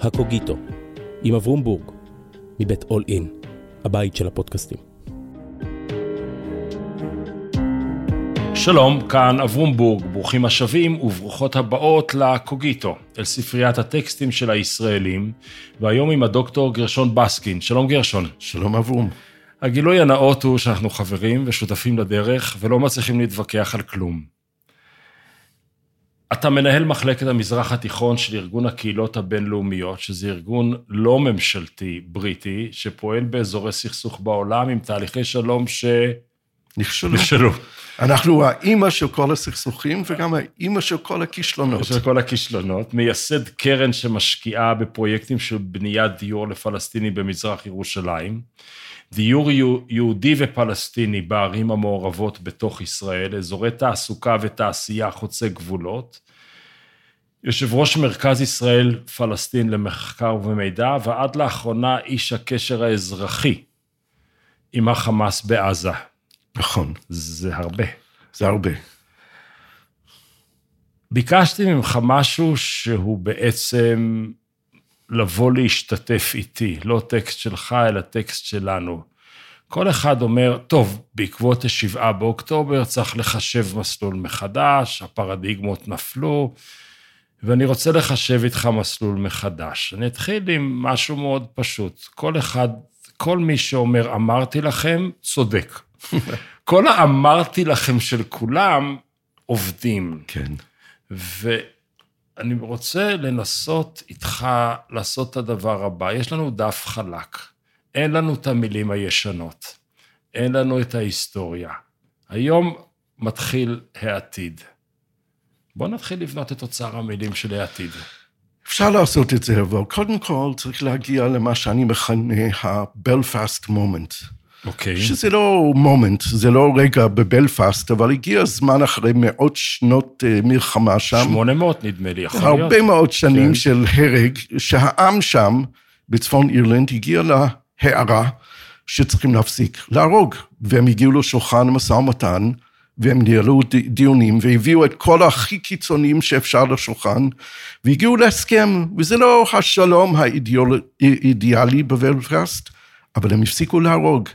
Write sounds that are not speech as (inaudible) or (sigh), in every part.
הקוגיטו, עם אברום בורג, מבית אול אין, הבית של הפודקאסטים. שלום, כאן אברום בורג, ברוכים השבים וברוכות הבאות לקוגיטו, אל ספריית הטקסטים של הישראלים, והיום עם הדוקטור גרשון בסקין. שלום גרשון. שלום אברום. הגילוי הנאות הוא שאנחנו חברים ושותפים לדרך ולא מצליחים להתווכח על כלום. אתה מנהל מחלקת המזרח התיכון של ארגון הקהילות הבינלאומיות, שזה ארגון לא ממשלתי בריטי, שפועל באזורי סכסוך בעולם עם תהליכי שלום ש... נכשלו. נכשלו. אנחנו האימא של כל הסכסוכים וגם האימא של כל הכישלונות. של כל הכישלונות, מייסד קרן שמשקיעה בפרויקטים של בניית דיור לפלסטינים במזרח ירושלים. דיור יהודי ופלסטיני בערים המעורבות בתוך ישראל, אזורי תעסוקה ותעשייה חוצי גבולות, יושב ראש מרכז ישראל פלסטין למחקר ומידע, ועד לאחרונה איש הקשר האזרחי עם החמאס בעזה. נכון. זה הרבה. זה הרבה. ביקשתי ממך משהו שהוא בעצם לבוא להשתתף איתי, לא טקסט שלך, אלא טקסט שלנו. כל אחד אומר, טוב, בעקבות השבעה באוקטובר צריך לחשב מסלול מחדש, הפרדיגמות נפלו, ואני רוצה לחשב איתך מסלול מחדש. אני אתחיל עם משהו מאוד פשוט. כל אחד, כל מי שאומר, אמרתי לכם, צודק. (laughs) כל האמרתי לכם של כולם עובדים. כן. אני רוצה לנסות איתך לעשות את הדבר הבא. יש לנו דף חלק, אין לנו את המילים הישנות, אין לנו את ההיסטוריה. היום מתחיל העתיד. בוא נתחיל לבנות את אוצר המילים של העתיד. אפשר לעשות את זה, אבל קודם כל צריך להגיע למה שאני מכנה ה-Belfast moment. אוקיי. Okay. שזה לא מומנט, זה לא רגע בבלפאסט, אבל הגיע הזמן אחרי מאות שנות uh, מלחמה שם. 800 נדמה לי, יכול להיות. הרבה מאוד שנים כן. של הרג, שהעם שם, בצפון אירלנד, הגיע להערה שצריכים להפסיק, להרוג. והם הגיעו לשולחן המשא ומתן, והם ניהלו דיונים, והביאו את כל הכי קיצוניים שאפשר לשולחן, והגיעו להסכם, וזה לא השלום האידיאלי בבלפאסט, אבל הם הפסיקו להרוג.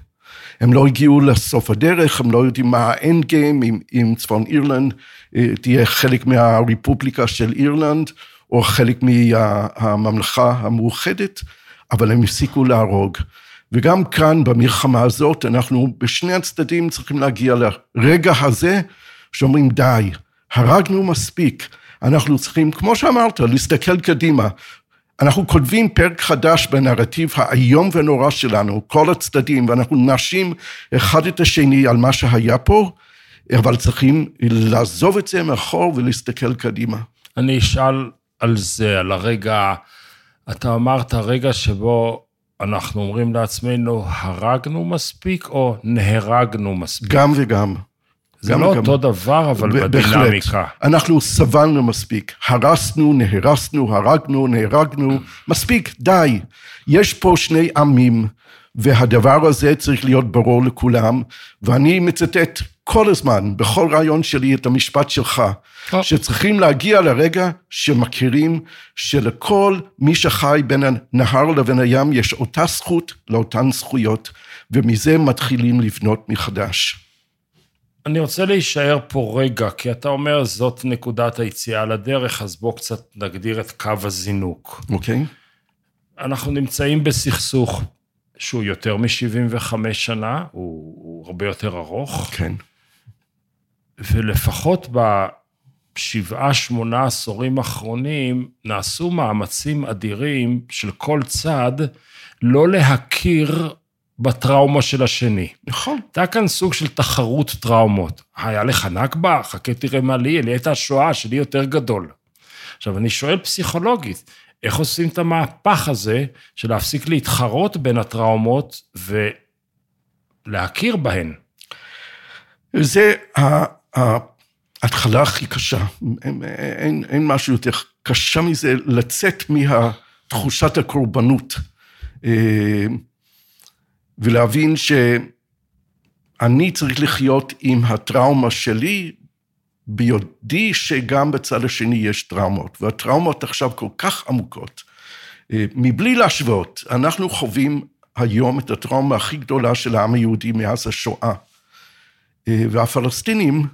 הם לא הגיעו לסוף הדרך, הם לא יודעים מה האנד גיים, אם, אם צפון אירלנד אה, תהיה חלק מהרפובליקה של אירלנד, או חלק מהממלכה המאוחדת, אבל הם הפסיקו להרוג. וגם כאן, במלחמה הזאת, אנחנו בשני הצדדים צריכים להגיע לרגע הזה, שאומרים די, הרגנו מספיק. אנחנו צריכים, כמו שאמרת, להסתכל קדימה. אנחנו כותבים פרק חדש בנרטיב האיום ונורא שלנו, כל הצדדים, ואנחנו נשים אחד את השני על מה שהיה פה, אבל צריכים לעזוב את זה מאחור ולהסתכל קדימה. אני אשאל על זה, על הרגע, אתה אמרת, רגע שבו אנחנו אומרים לעצמנו, הרגנו מספיק או נהרגנו מספיק? גם וגם. זה לא אותו דבר, אבל בדינמיקה. אנחנו סבלנו מספיק. הרסנו, נהרסנו, הרגנו, נהרגנו, מספיק, די. יש פה שני עמים, והדבר הזה צריך להיות ברור לכולם, ואני מצטט כל הזמן, בכל רעיון שלי, את המשפט שלך, שצריכים להגיע לרגע שמכירים שלכל מי שחי בין הנהר לבין הים יש אותה זכות לאותן זכויות, ומזה מתחילים לבנות מחדש. אני רוצה להישאר פה רגע, כי אתה אומר זאת נקודת היציאה לדרך, אז בוא קצת נגדיר את קו הזינוק. אוקיי. Okay. אנחנו נמצאים בסכסוך שהוא יותר מ-75 שנה, הוא, הוא הרבה יותר ארוך. כן. ולפחות בשבעה, שמונה עשורים האחרונים, נעשו מאמצים אדירים של כל צד לא להכיר בטראומה של השני. נכון. הייתה כאן סוג של תחרות טראומות. היה לך נכבה? חכה תראה מה לי, לי הייתה שואה, שלי יותר גדול. עכשיו, אני שואל פסיכולוגית, איך עושים את המהפך הזה של להפסיק להתחרות בין הטראומות ולהכיר בהן? זה ההתחלה הכי קשה. אין, אין, אין משהו יותר קשה מזה, לצאת מתחושת הקורבנות. ולהבין שאני צריך לחיות עם הטראומה שלי, ביודעי שגם בצד השני יש טראומות, והטראומות עכשיו כל כך עמוקות, אה, מבלי להשוות, אנחנו חווים היום את הטראומה הכי גדולה של העם היהודי מאז השואה. אה, והפלסטינים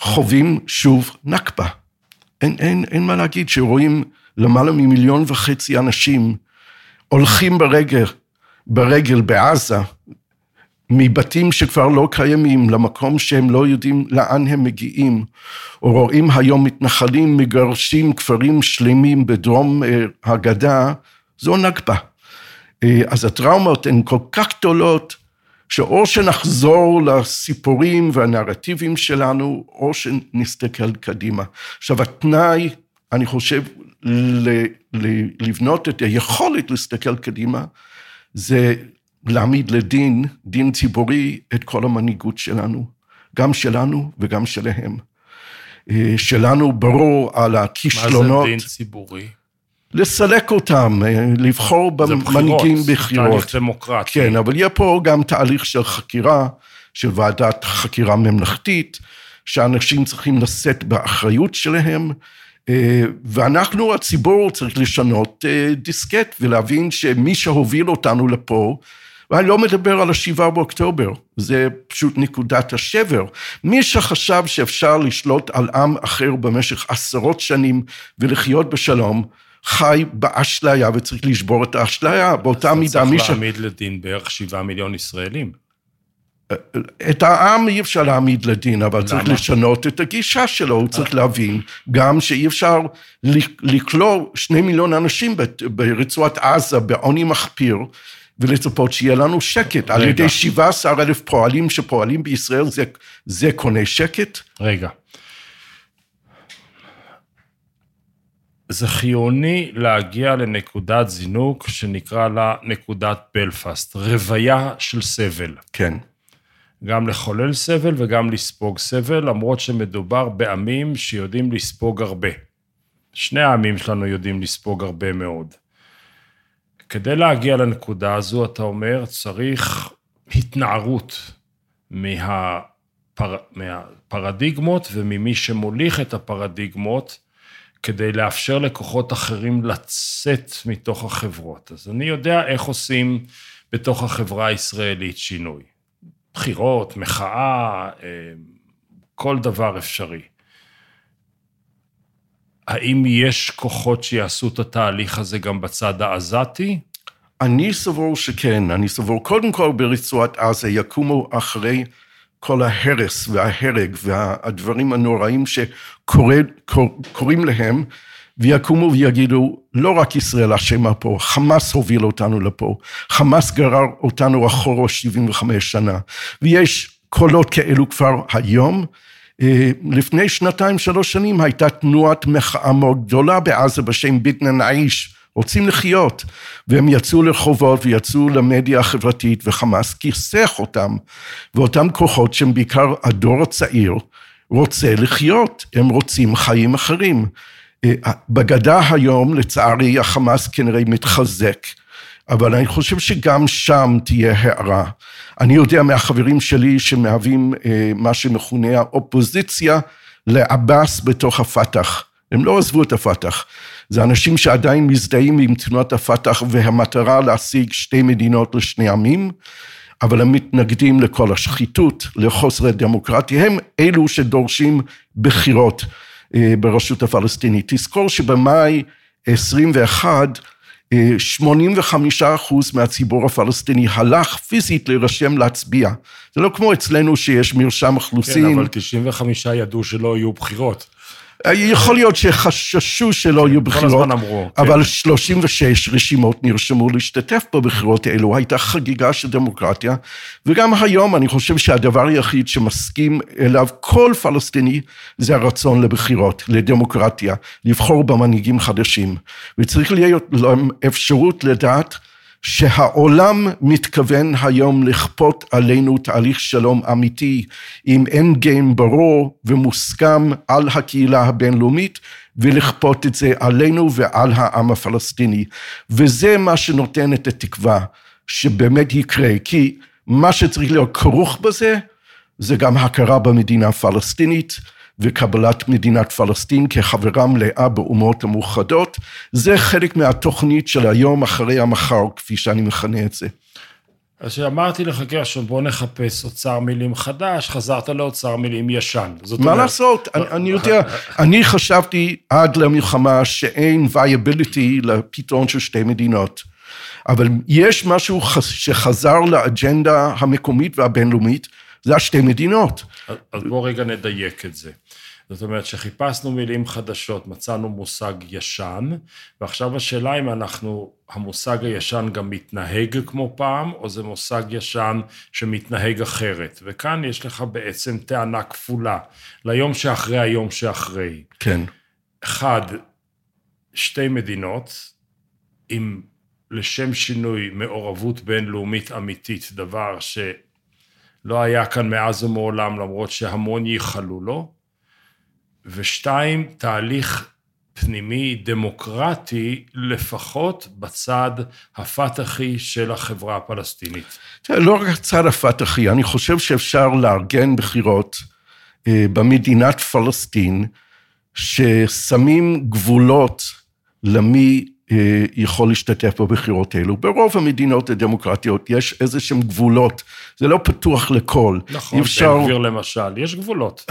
חווים שוב נכבה. אין, אין, אין מה להגיד, שרואים למעלה ממיליון וחצי אנשים הולכים ברגל, ברגל בעזה, מבתים שכבר לא קיימים, למקום שהם לא יודעים לאן הם מגיעים, או רואים היום מתנחלים מגרשים כפרים שלמים בדרום אה, הגדה, זו נכבה. אה, אז הטראומות הן כל כך גדולות, שאו שנחזור לסיפורים והנרטיבים שלנו, או שנסתכל קדימה. עכשיו, התנאי, אני חושב, לבנות את היכולת להסתכל קדימה, זה להעמיד לדין, דין ציבורי, את כל המנהיגות שלנו, גם שלנו וגם שלהם. אה, שלנו ברור על הכישלונות. מה זה דין ציבורי? לסלק אותם, אה, לבחור במנהיגים בחירות. זה תהליך דמוקרטי. כן, אבל יהיה פה גם תהליך של חקירה, של ועדת חקירה ממלכתית, שאנשים צריכים לשאת באחריות שלהם, ואנחנו, הציבור, צריך לשנות דיסקט ולהבין שמי שהוביל אותנו לפה, ואני לא מדבר על השבעה באוקטובר, זה פשוט נקודת השבר. מי שחשב שאפשר לשלוט על עם אחר במשך עשרות שנים ולחיות בשלום, חי באשליה וצריך לשבור את האשליה. באותה מידה מי ש... צריך להעמיד לדין בערך שבעה מיליון ישראלים. את העם אי אפשר להעמיד לדין, אבל למה? צריך לשנות את הגישה שלו, הוא צריך להבין גם שאי אפשר לכלוא שני מיליון אנשים ברצועת עזה בעוני מחפיר, ולצפות שיהיה לנו שקט. רגע. על ידי 17 אלף פועלים שפועלים בישראל, זה, זה קונה שקט? רגע. זה חיוני להגיע לנקודת זינוק שנקרא לה נקודת בלפאסט, רוויה של סבל. כן. גם לחולל סבל וגם לספוג סבל, למרות שמדובר בעמים שיודעים לספוג הרבה. שני העמים שלנו יודעים לספוג הרבה מאוד. כדי להגיע לנקודה הזו, אתה אומר, צריך התנערות מהפר... מהפרדיגמות וממי שמוליך את הפרדיגמות, כדי לאפשר לכוחות אחרים לצאת מתוך החברות. אז אני יודע איך עושים בתוך החברה הישראלית שינוי. בחירות, מחאה, אה, כל דבר אפשרי. האם יש כוחות שיעשו את התהליך הזה גם בצד העזתי? אני סבור שכן. אני סבור, קודם כל ברצועת עזה יקומו אחרי כל ההרס וההרג והדברים הנוראים שקוראים להם, ויקומו ויגידו, לא רק ישראל אשמה פה, חמאס הוביל אותנו לפה, חמאס גרר אותנו אחורה 75 שנה, ויש קולות כאלו כבר היום, אה, לפני שנתיים, שלוש שנים הייתה תנועת מחאה מאוד גדולה בעזה בשם ביטנן האיש, רוצים לחיות, והם יצאו לרחובות ויצאו למדיה החברתית וחמאס כיסח אותם, ואותם כוחות שהם בעיקר הדור הצעיר רוצה לחיות, הם רוצים חיים אחרים. אה, בגדה היום, לצערי, החמאס כנראה מתחזק. אבל אני חושב שגם שם תהיה הערה. אני יודע מהחברים שלי שמהווים אה, מה שמכונה האופוזיציה לעבאס בתוך הפת"ח. הם לא עזבו את הפת"ח. זה אנשים שעדיין מזדהים עם תנועת הפת"ח והמטרה להשיג שתי מדינות לשני עמים, אבל הם מתנגדים לכל השחיתות, לחוסר הדמוקרטיה. הם אלו שדורשים בחירות אה, ברשות הפלסטינית. תזכור שבמאי 21, 85 אחוז מהציבור הפלסטיני הלך פיזית להירשם להצביע. זה לא כמו אצלנו שיש מרשם אכלוסין. כן, אבל 95 ידעו שלא יהיו בחירות. יכול להיות שחששו שלא יהיו בחירות, כל הזמן אמרו, כן. אבל 36 רשימות נרשמו להשתתף בבחירות האלו, הייתה חגיגה של דמוקרטיה, וגם היום אני חושב שהדבר היחיד שמסכים אליו כל פלסטיני זה הרצון לבחירות, לדמוקרטיה, לבחור במנהיגים חדשים, וצריך להיות להם אפשרות לדעת שהעולם מתכוון היום לכפות עלינו תהליך שלום אמיתי עם אנד גיים ברור ומוסכם על הקהילה הבינלאומית ולכפות את זה עלינו ועל העם הפלסטיני. וזה מה שנותן את התקווה שבאמת יקרה, כי מה שצריך להיות כרוך בזה זה גם הכרה במדינה הפלסטינית וקבלת מדינת פלסטין כחברה מלאה באומות המאוחדות, זה חלק מהתוכנית של היום אחרי המחר, כפי שאני מכנה את זה. אז כשאמרתי לך, גרשון, בוא נחפש אוצר מילים חדש, חזרת לאוצר מילים ישן. מה אומר... לעשות? אני, אני יודע, אני חשבתי עד למלחמה שאין viability לפתרון של שתי מדינות. אבל יש משהו שחזר לאג'נדה המקומית והבינלאומית, זה השתי מדינות. אז בוא רגע נדייק את זה. זאת אומרת שחיפשנו מילים חדשות, מצאנו מושג ישן, ועכשיו השאלה אם אנחנו, המושג הישן גם מתנהג כמו פעם, או זה מושג ישן שמתנהג אחרת. וכאן יש לך בעצם טענה כפולה, ליום שאחרי היום שאחרי. כן. אחד, שתי מדינות, עם לשם שינוי מעורבות בינלאומית אמיתית, דבר שלא היה כאן מאז ומעולם, למרות שהמון ייחלו לו. ושתיים, תהליך פנימי דמוקרטי, לפחות בצד הפתחי של החברה הפלסטינית. לא רק הצד הפתחי, אני חושב שאפשר לארגן בחירות אה, במדינת פלסטין, ששמים גבולות למי יכול להשתתף בבחירות האלו. ברוב המדינות הדמוקרטיות יש איזה שהם גבולות, זה לא פתוח לכל. נכון, אפשר... בן גביר למשל, יש גבולות. (laughs)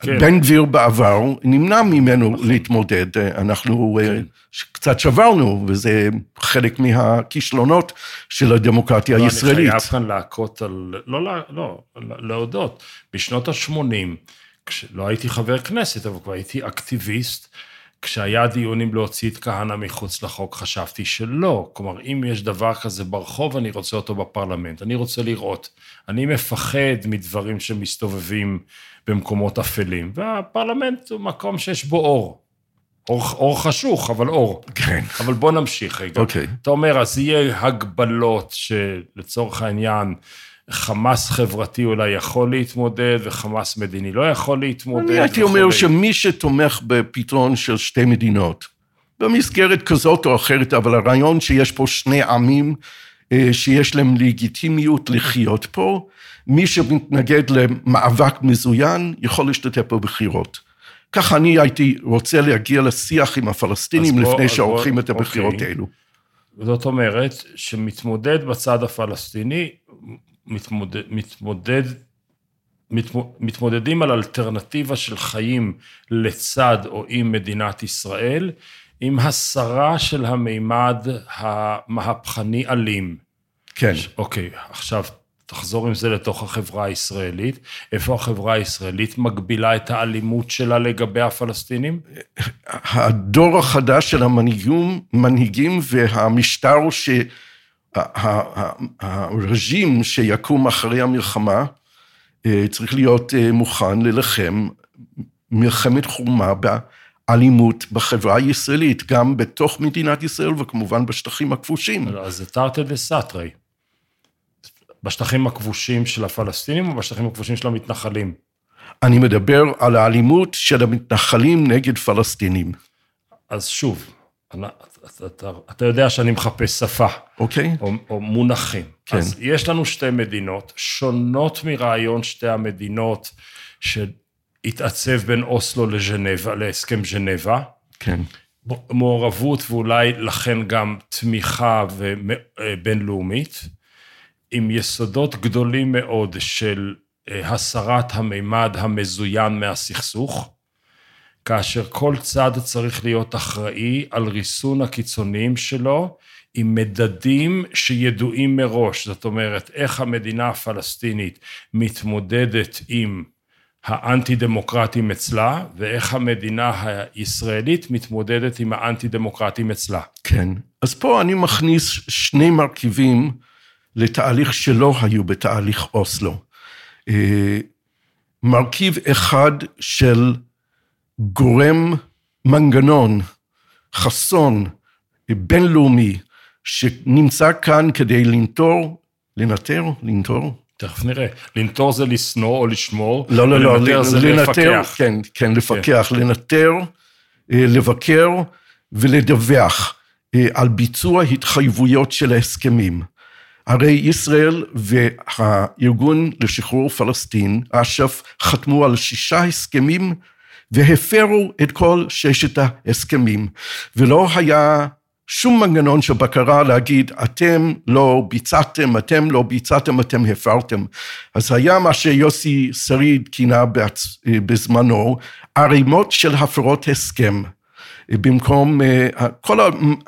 כן. בן גביר בעבר נמנע ממנו נכון. להתמודד, אנחנו אה, כן. קצת שברנו, וזה חלק מהכישלונות של הדמוקרטיה לא, הישראלית. אני חייב כאן להכות על, לא, לא, לא, להודות, בשנות ה-80, כשלא הייתי חבר כנסת, אבל כבר הייתי אקטיביסט, כשהיה דיון אם להוציא את כהנא מחוץ לחוק, חשבתי שלא. כלומר, אם יש דבר כזה ברחוב, אני רוצה אותו בפרלמנט. אני רוצה לראות. אני מפחד מדברים שמסתובבים במקומות אפלים, והפרלמנט הוא מקום שיש בו אור. אור, אור חשוך, אבל אור. כן. אבל בוא נמשיך רגע. אוקיי. אתה אומר, אז יהיה הגבלות שלצורך העניין, חמאס חברתי אולי יכול להתמודד, וחמאס מדיני לא יכול להתמודד. אני הייתי אומר שמי שתומך בפתרון של שתי מדינות, במסגרת כזאת או אחרת, אבל הרעיון שיש פה שני עמים, אה, שיש להם לגיטימיות לחיות פה, מי שמתנגד למאבק מזוין, יכול להשתתף בבחירות. ככה אני הייתי רוצה להגיע לשיח עם הפלסטינים לפני שעורכים את הבחירות אוקיי. האלו. זאת אומרת, שמתמודד בצד הפלסטיני, מתמודד, מתמודד, מתמודדים על אלטרנטיבה של חיים לצד או עם מדינת ישראל, עם הסרה של המימד המהפכני אלים. כן. אוקיי, עכשיו תחזור עם זה לתוך החברה הישראלית. איפה החברה הישראלית מגבילה את האלימות שלה לגבי הפלסטינים? הדור החדש של המנהיגים, מנהיגים והמשטר ש... הרג'ים שיקום אחרי המלחמה אה, צריך להיות אה, מוכן להילחם מלחמת חורמה באלימות בחברה הישראלית, גם בתוך מדינת ישראל וכמובן בשטחים הכבושים. אז זה תרתי דה סתרי. בשטחים הכבושים של הפלסטינים או בשטחים הכבושים של המתנחלים? אני מדבר על האלימות של המתנחלים נגד פלסטינים. אז שוב, אתה, אתה, אתה יודע שאני מחפש שפה. אוקיי. או, או מונחים. כן. אז יש לנו שתי מדינות, שונות מרעיון שתי המדינות שהתעצב בין אוסלו לז'נבה, להסכם ז'נבה. כן. מעורבות ואולי לכן גם תמיכה אה, בינלאומית, עם יסודות גדולים מאוד של אה, הסרת המימד המזוין מהסכסוך. כאשר כל צד צריך להיות אחראי על ריסון הקיצוניים שלו עם מדדים שידועים מראש. זאת אומרת, איך המדינה הפלסטינית מתמודדת עם האנטי-דמוקרטים אצלה, ואיך המדינה הישראלית מתמודדת עם האנטי-דמוקרטים אצלה. כן. אז פה אני מכניס שני מרכיבים לתהליך שלא היו בתהליך אוסלו. אה, מרכיב אחד של גורם מנגנון, חסון, בינלאומי, שנמצא כאן כדי לנטור, לנטר, לנטור? תכף נראה. לנטור זה לשנוא או לשמור. לא, לא, לא, לנטר זה לנטר, לפקח. כן, כן, לפקח, כן. לנטר, אה, לבקר ולדווח אה, על ביצוע התחייבויות של ההסכמים. הרי ישראל והארגון לשחרור פלסטין, אש"ף, חתמו על שישה הסכמים והפרו את כל ששת ההסכמים, ולא היה שום מנגנון של בקרה להגיד, אתם לא ביצעתם, אתם לא ביצעתם, אתם הפרתם. אז היה מה שיוסי שריד כינה בעצ... בזמנו, ערימות של הפרות הסכם. במקום, אה, כל.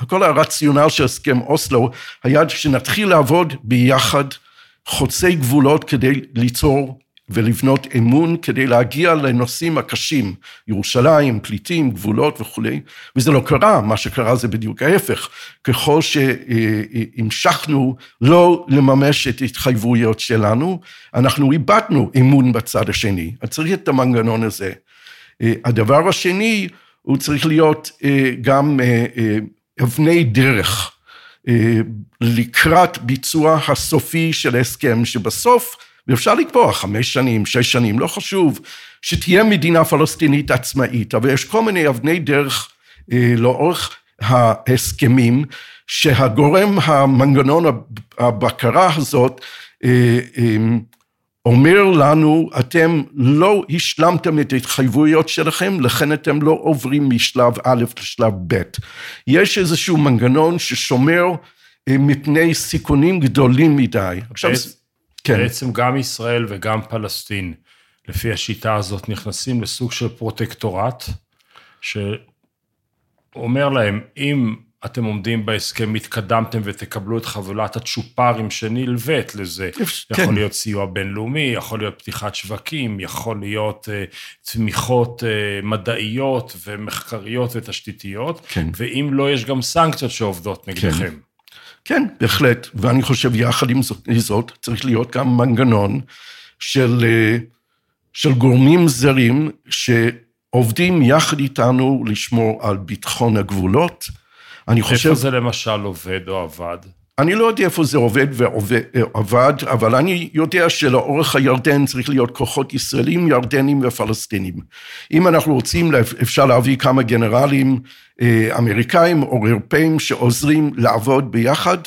כל הרציונל של הסכם אוסלו היה שנתחיל לעבוד ביחד, חוצי גבולות כדי ליצור ולבנות אמון כדי להגיע לנושאים הקשים, ירושלים, פליטים, גבולות וכולי, וזה לא קרה, מה שקרה זה בדיוק ההפך. ככל שהמשכנו לא לממש את ההתחייבויות שלנו, אנחנו איבדנו אמון בצד השני, אז צריך את המנגנון הזה. הדבר השני, הוא צריך להיות גם אבני דרך לקראת ביצוע הסופי של ההסכם, שבסוף ואפשר לקבוע חמש שנים, שש שנים, לא חשוב, שתהיה מדינה פלסטינית עצמאית, אבל יש כל מיני אבני דרך אה, לאורך ההסכמים, שהגורם, המנגנון הבקרה הזאת, אה, אה, אומר לנו, אתם לא השלמתם את ההתחייבויות שלכם, לכן אתם לא עוברים משלב א' לשלב ב'. יש איזשהו מנגנון ששומר אה, מפני סיכונים גדולים מדי. עכשיו, כן. בעצם גם ישראל וגם פלסטין, לפי השיטה הזאת, נכנסים לסוג של פרוטקטורט, שאומר להם, אם אתם עומדים בהסכם, התקדמתם ותקבלו את חבילת הצ'ופרים שנלווית לזה. כן. יכול להיות סיוע בינלאומי, יכול להיות פתיחת שווקים, יכול להיות uh, תמיכות uh, מדעיות ומחקריות ותשתיתיות, כן. ואם לא, יש גם סנקציות שעובדות נגדכם. כן. כן, בהחלט, ואני חושב יחד עם זאת צריך להיות גם מנגנון של, אה, של גורמים זרים שעובדים יחד איתנו לשמור על ביטחון הגבולות. אני חושב... איפה זה למשל עובד או עבד? אני לא יודע איפה זה עובד ועבד, אבל אני יודע שלאורך הירדן צריך להיות כוחות ישראלים, ירדנים ופלסטינים. אם אנחנו רוצים, אפשר להביא כמה גנרלים אה, אמריקאים או אירופאים שעוזרים לעבוד ביחד,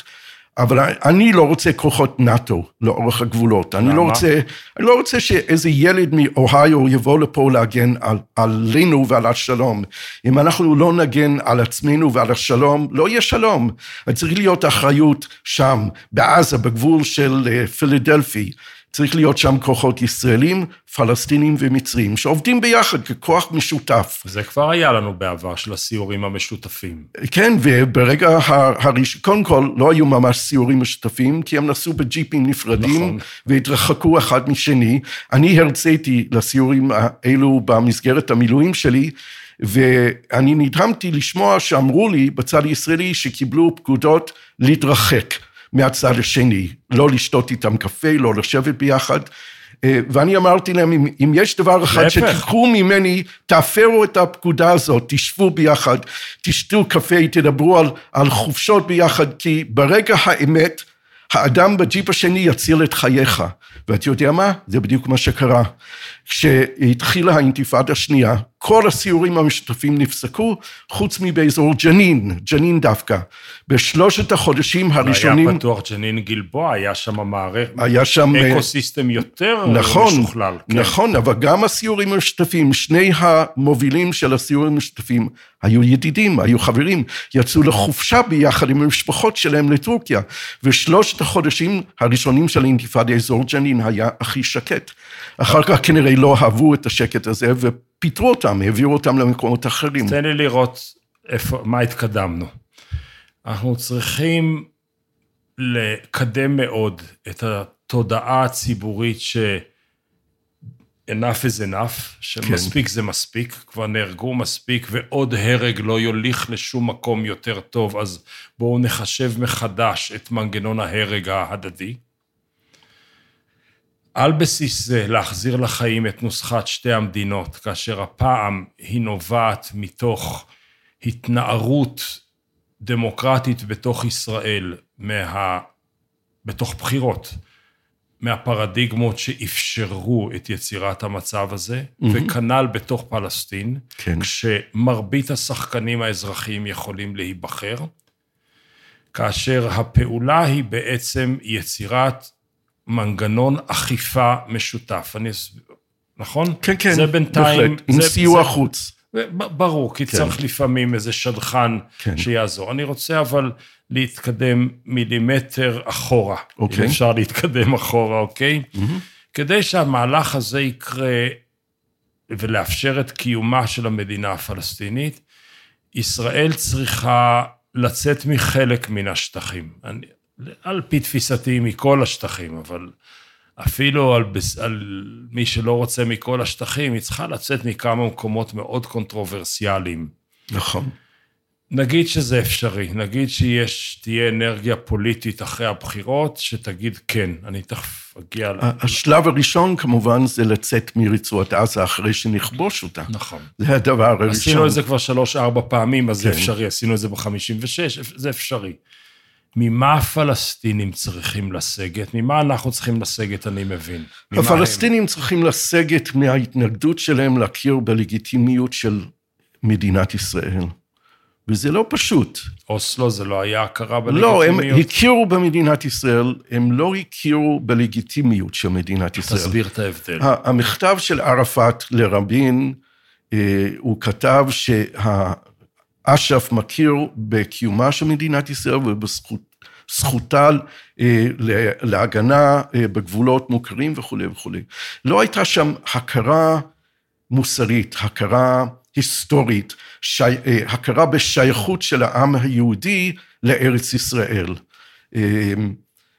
אבל אני לא רוצה כוחות נאט"ו לאורך הגבולות. אני לא רוצה, אני לא רוצה שאיזה ילד מאוהיו יבוא לפה להגן על, עלינו ועל השלום. אם אנחנו לא נגן על עצמנו ועל השלום, לא יהיה שלום. צריך להיות אחריות שם, בעזה, בגבול של אה, פילדלפי. צריך להיות שם כוחות ישראלים, פלסטינים ומצרים, שעובדים ביחד ככוח משותף. זה כבר היה לנו בעבר, של הסיורים המשותפים. כן, וברגע הראשון, קודם כל, לא היו ממש סיורים משותפים, כי הם נסעו בג'יפים נפרדים, נכון. והתרחקו אחד משני. אני הרציתי לסיורים האלו במסגרת המילואים שלי, ואני נדהמתי לשמוע שאמרו לי בצד הישראלי שקיבלו פקודות להתרחק. מהצד השני, לא לשתות איתם קפה, לא לשבת ביחד. אה, ואני אמרתי להם, אם, אם יש דבר אחד. שתיקחו ממני, תפרו את הפקודה הזאת, תשבו ביחד, תשתו קפה, תדברו על, על חופשות ביחד, כי ברגע האמת, האדם בג'יפ השני יציל את חייך. ואתה יודע מה? זה בדיוק מה שקרה. כשהתחילה האינתיפאדה השנייה, כל הסיורים המשותפים נפסקו, חוץ מבאזור ג'נין, ג'נין דווקא. בשלושת החודשים הראשונים... היה פתוח ג'נין גלבוע, היה שם מערכת, היה שם... אה, ecosystem יותר נכון, משוכלל. כן. נכון, אבל גם הסיורים המשותפים, שני המובילים של הסיורים המשותפים היו ידידים, היו חברים, יצאו לחופשה ביחד עם המשפחות שלהם לטורקיה, ושלושת החודשים הראשונים של האינתיפאדה, אזור ג'נין היה הכי שקט. אחר כך כנראה לא אהבו את השקט הזה, ופיטרו אותם, העבירו אותם למקומות אחרים. תן לי לראות איפה, מה התקדמנו. אנחנו צריכים לקדם מאוד את התודעה הציבורית ש... enough is enough, שמספיק כן. זה מספיק, כבר נהרגו מספיק, ועוד הרג לא יוליך לשום מקום יותר טוב, אז בואו נחשב מחדש את מנגנון ההרג ההדדי. על בסיס זה להחזיר לחיים את נוסחת שתי המדינות, כאשר הפעם היא נובעת מתוך התנערות דמוקרטית בתוך ישראל, מה... בתוך בחירות, מהפרדיגמות שאפשרו את יצירת המצב הזה, mm-hmm. וכנ"ל בתוך פלסטין, כן. כשמרבית השחקנים האזרחיים יכולים להיבחר, כאשר הפעולה היא בעצם יצירת מנגנון אכיפה משותף. אני נכון? כן, כן, זה בינתיים... בהחלט, עם סיוע זה- חוץ. ברור, כי צריך לפעמים איזה שדכן כן. שיעזור. אני רוצה אבל להתקדם מילימטר אחורה. אוקיי. אם אפשר להתקדם אחורה, אוקיי? כדי שהמהלך הזה יקרה ולאפשר את קיומה של המדינה הפלסטינית, ישראל צריכה לצאת מחלק מן השטחים. אני, על פי תפיסתי מכל השטחים, אבל אפילו על, על מי שלא רוצה מכל השטחים, היא צריכה לצאת מכמה מקומות מאוד קונטרוברסיאליים. נכון. נגיד שזה אפשרי, נגיד שיש, תהיה אנרגיה פוליטית אחרי הבחירות, שתגיד כן, אני תכף אגיע ל... השלב הראשון כמובן זה לצאת מרצועת עזה אחרי שנכבוש אותה. נכון. זה הדבר הראשון. עשינו את זה כבר שלוש-ארבע פעמים, אז זה כן. אפשרי, עשינו את זה ב-56, זה אפשרי. ממה הפלסטינים צריכים לסגת? ממה אנחנו צריכים לסגת, אני מבין. ממה הם? הפלסטינים צריכים לסגת מההתנגדות שלהם להכיר בלגיטימיות של מדינת ישראל. וזה לא פשוט. אוסלו זה לא היה הכרה לא, הם בלגיטימיות? הכירו במדינת ישראל, הם לא הכירו בלגיטימיות של מדינת ישראל. תסביר את ההבדל. המכתב של ערפאת לרבין, אה, הוא כתב שהאש"ף מכיר בקיומה של מדינת ישראל ובזכותה אה, להגנה אה, בגבולות מוכרים וכולי וכולי. לא הייתה שם הכרה מוסרית, הכרה היסטורית, שי, אה, הכרה בשייכות של העם היהודי לארץ ישראל.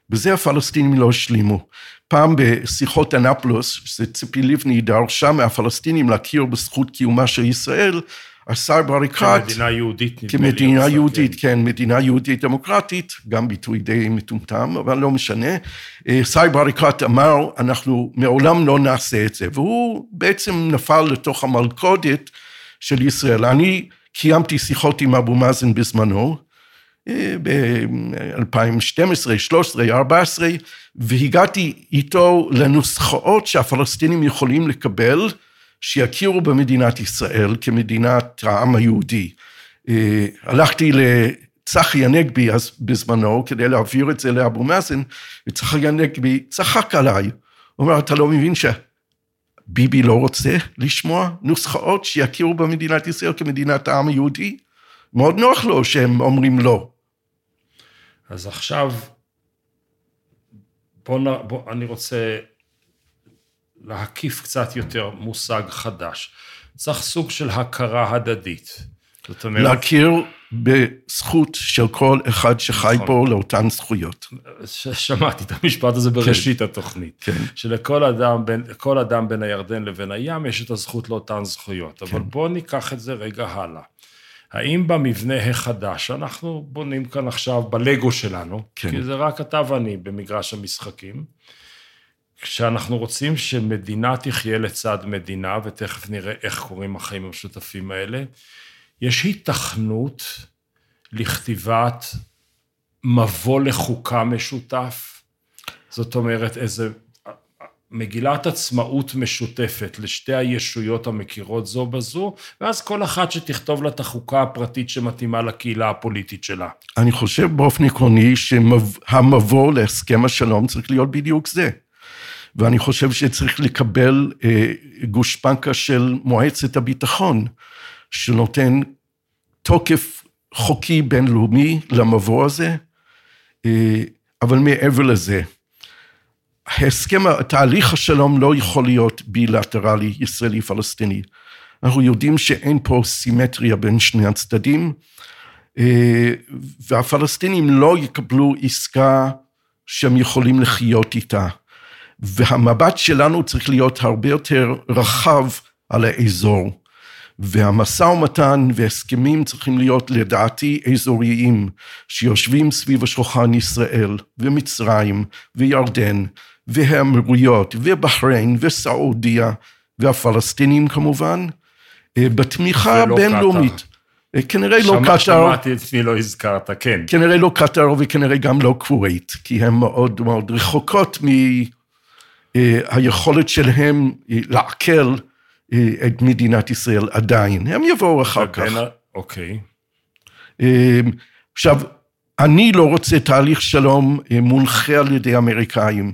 בזה הפלסטינים לא השלימו. פעם בשיחות אנפלוס, שציפי לבני דרשה מהפלסטינים להכיר בזכות קיומה של ישראל, השר בריקת, כמדינה יהודית, נדמה לי. כמדינה יהודית, כן. כן, מדינה יהודית דמוקרטית, גם ביטוי די מטומטם, אבל לא משנה. אה, שר בריקת אמר, אנחנו מעולם לא נעשה את זה, והוא בעצם נפל לתוך המלכודת של ישראל. אני קיימתי שיחות עם אבו מאזן בזמנו, ב-2012, 2013, 2014, והגעתי איתו לנוסחאות שהפלסטינים יכולים לקבל, שיכירו במדינת ישראל כמדינת העם היהודי. אה, הלכתי לצחי הנגבי אז בזמנו כדי להעביר את זה לאבו מאזן, וצחי הנגבי צחק עליי. הוא אמר, אתה לא מבין שביבי לא רוצה לשמוע נוסחאות שיכירו במדינת ישראל כמדינת העם היהודי? מאוד נוח לו שהם אומרים לא. אז עכשיו, בוא. בוא, אני רוצה להקיף קצת יותר מושג חדש. צריך סוג של הכרה הדדית. זאת אומרת, להכיר בזכות של כל אחד שחי נכון. פה לאותן זכויות. שמעתי את המשפט הזה בראשית התוכנית, כן. שלכל אדם בין, אדם בין הירדן לבין הים יש את הזכות לאותן זכויות. אבל בואו ניקח את זה רגע הלאה. האם במבנה החדש, שאנחנו בונים כאן עכשיו בלגו שלנו, כן. כי זה רק אתה ואני במגרש המשחקים, כשאנחנו רוצים שמדינה תחיה לצד מדינה, ותכף נראה איך קוראים החיים המשותפים האלה, יש היתכנות לכתיבת מבוא לחוקה משותף, זאת אומרת, איזה מגילת עצמאות משותפת לשתי הישויות המכירות זו בזו, ואז כל אחת שתכתוב לה את החוקה הפרטית שמתאימה לקהילה הפוליטית שלה. אני חושב באופן עקרוני שהמבוא להסכם השלום צריך להיות בדיוק זה. ואני חושב שצריך לקבל אה, גושפנקה של מועצת הביטחון, שנותן תוקף חוקי בינלאומי למבוא הזה, אה, אבל מעבר לזה, ההסכם, תהליך השלום לא יכול להיות בילטרלי ישראלי-פלסטיני. אנחנו יודעים שאין פה סימטריה בין שני הצדדים, אה, והפלסטינים לא יקבלו עסקה שהם יכולים לחיות איתה. והמבט שלנו צריך להיות הרבה יותר רחב על האזור. והמשא ומתן והסכמים צריכים להיות לדעתי אזוריים, שיושבים סביב השולחן ישראל ומצרים וירדן והאמירויות ובחריין וסעודיה והפלסטינים כמובן, אה, בתמיכה ולא בינלאומית. אה, כנראה לא קטאר, שמעתי את מי לא הזכרת, כן. כנראה לא קטאר וכנראה גם לא כווית, כי הן מאוד מאוד רחוקות מהיכולת שלהם אה, לעכל אה, את מדינת ישראל עדיין. הם יבואו אחר כך. אוקיי. אה, עכשיו, אני לא רוצה תהליך שלום אה, מונחה על ידי האמריקאים.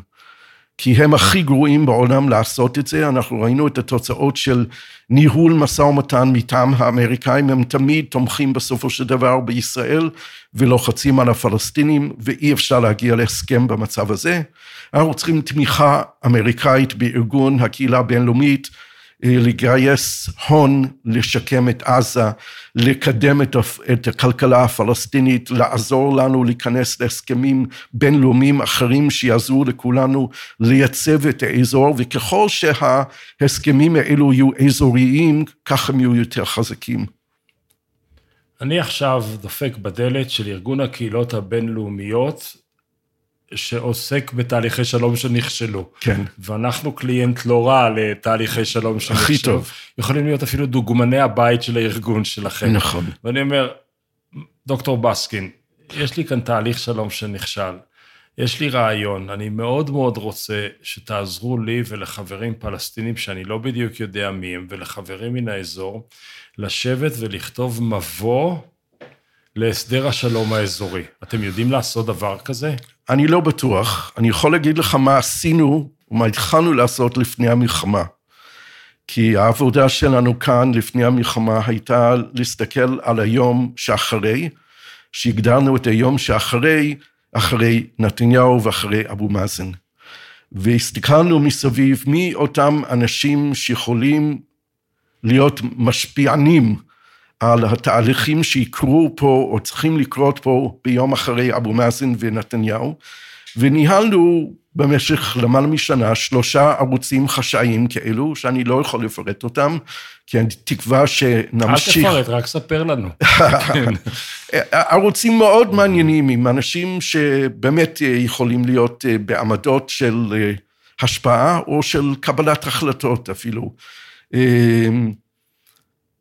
כי הם הכי גרועים בעולם לעשות את זה. אנחנו ראינו את התוצאות של ניהול משא ומתן מטעם האמריקאים, הם תמיד תומכים בסופו של דבר בישראל ולוחצים על הפלסטינים, ואי אפשר להגיע להסכם במצב הזה. אנחנו צריכים תמיכה אמריקאית בארגון הקהילה הבינלאומית, אה, לגייס הון, לשקם את עזה, לקדם את, את הכלכלה הפלסטינית, לעזור לנו להיכנס להסכמים בינלאומיים אחרים שיעזרו לכולנו לייצב את האזור, וככל שההסכמים האלו יהיו אזוריים, כך הם יהיו יותר חזקים. אני עכשיו דופק בדלת של ארגון הקהילות הבינלאומיות, שעוסק בתהליכי שלום שנכשלו. כן. ואנחנו קליינט לא רע לתהליכי שלום שנכשלו. הכי טוב. יכולים להיות אפילו דוגמני הבית של הארגון שלכם. נכון. ואני אומר, דוקטור בסקין, יש לי כאן תהליך שלום שנכשל. יש לי רעיון, אני מאוד מאוד רוצה שתעזרו לי ולחברים פלסטינים שאני לא בדיוק יודע מי הם, ולחברים מן האזור, לשבת ולכתוב מבוא להסדר השלום האזורי. אתם יודעים לעשות דבר כזה? אני לא בטוח. אני יכול להגיד לך מה עשינו ומה התחלנו לעשות לפני המלחמה. כי העבודה שלנו כאן לפני המלחמה הייתה להסתכל על היום שאחרי, שהגדרנו את היום שאחרי, אחרי נתניהו ואחרי אבו מאזן. והסתכלנו מסביב מי אותם אנשים שיכולים להיות משפיענים על התהליכים שיקרו פה, או צריכים לקרות פה ביום אחרי אבו מאזן ונתניהו, וניהלנו במשך למעלה משנה שלושה ערוצים חשאיים כאלו, שאני לא יכול לפרט אותם, כי אני תקווה שנמשיך... אל תפרט, רק ספר לנו. (laughs) ערוצים מאוד מעניינים עם אנשים שבאמת יכולים להיות בעמדות של השפעה או של קבלת החלטות אפילו.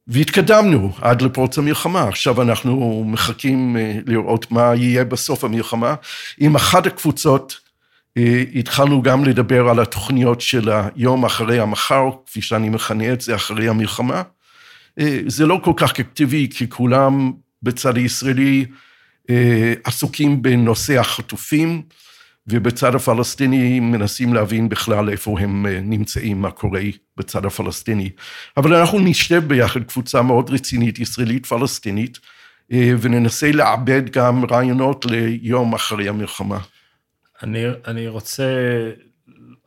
והתקדמנו עד לפרוץ המלחמה. עכשיו אנחנו מחכים אה, לראות מה יהיה בסוף המלחמה. עם אחת הקבוצות אה, התחלנו גם לדבר על התוכניות של היום אחרי המחר, כפי שאני מכנה את זה, אחרי המלחמה. אה, זה לא כל כך אקטיבי, כי כולם בצד הישראלי עסוקים בנושא החטופים. ובצד הפלסטיני מנסים להבין בכלל איפה הם אה, נמצאים, מה קורה בצד הפלסטיני. אבל אנחנו נשב ביחד קבוצה מאוד רצינית, ישראלית-פלסטינית, אה, וננסה לעבד גם רעיונות ליום אחרי המלחמה. אני, אני רוצה,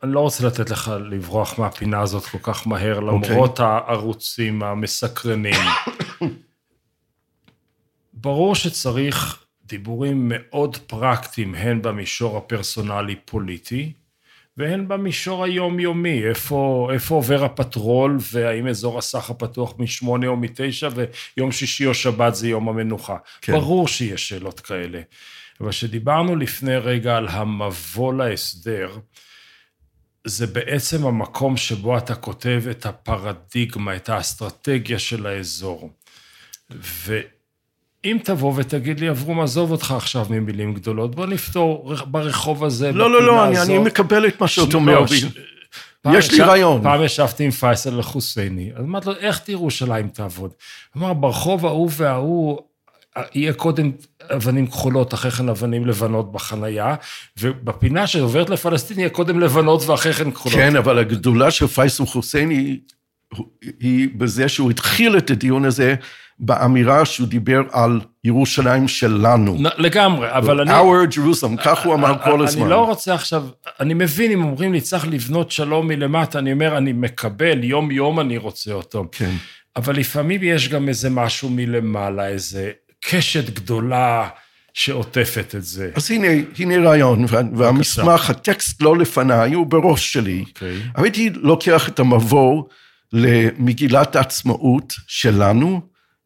אני לא רוצה לתת לך לברוח מהפינה הזאת כל כך מהר, אוקיי. למרות okay. הערוצים המסקרנים. (coughs) ברור שצריך דיבורים מאוד פרקטיים, הן במישור הפרסונלי-פוליטי, והן במישור היומיומי, איפה, איפה עובר הפטרול, והאם אזור הסך הפתוח משמונה או מתשע, ויום שישי או שבת זה יום המנוחה. כן. ברור שיש שאלות כאלה. אבל כשדיברנו לפני רגע על המבוא להסדר, זה בעצם המקום שבו אתה כותב את הפרדיגמה, את האסטרטגיה של האזור. ו... אם תבוא ותגיד לי, אברום, עזוב אותך עכשיו ממילים גדולות, בוא נפתור ברחוב הזה, לא, לא, לא, אני, אני מקבל את מה שאתה אומר. ש... יש לי רעיון. פעם ישבתי עם פייסל אל-חוסייני, אז אמרתי לו, איך תראו ירושלים תעבוד? אמר, ברחוב ההוא וההוא, יהיה קודם אבנים כחולות, אחרי כן אבנים לבנות בחנייה, ובפינה שעוברת לפלסטין יהיה קודם לבנות ואחרי כן כחולות. כן, אבל הגדולה של פייסל חוסייני היא בזה שהוא התחיל את הדיון הזה באמירה שהוא דיבר על ירושלים שלנו. לגמרי, אבל אני... Our Jerusalem, כך הוא אמר כל הזמן. אני לא רוצה עכשיו, אני מבין אם אומרים לי צריך לבנות שלום מלמטה, אני אומר, אני מקבל, יום-יום אני רוצה אותו. כן. אבל לפעמים יש גם איזה משהו מלמעלה, איזה קשת גדולה שעוטפת את זה. אז הנה, הנה רעיון, והמסמך, הטקסט לא לפניי, הוא בראש שלי. Okay. אוקיי. הייתי לוקח את המבוא למגילת העצמאות שלנו,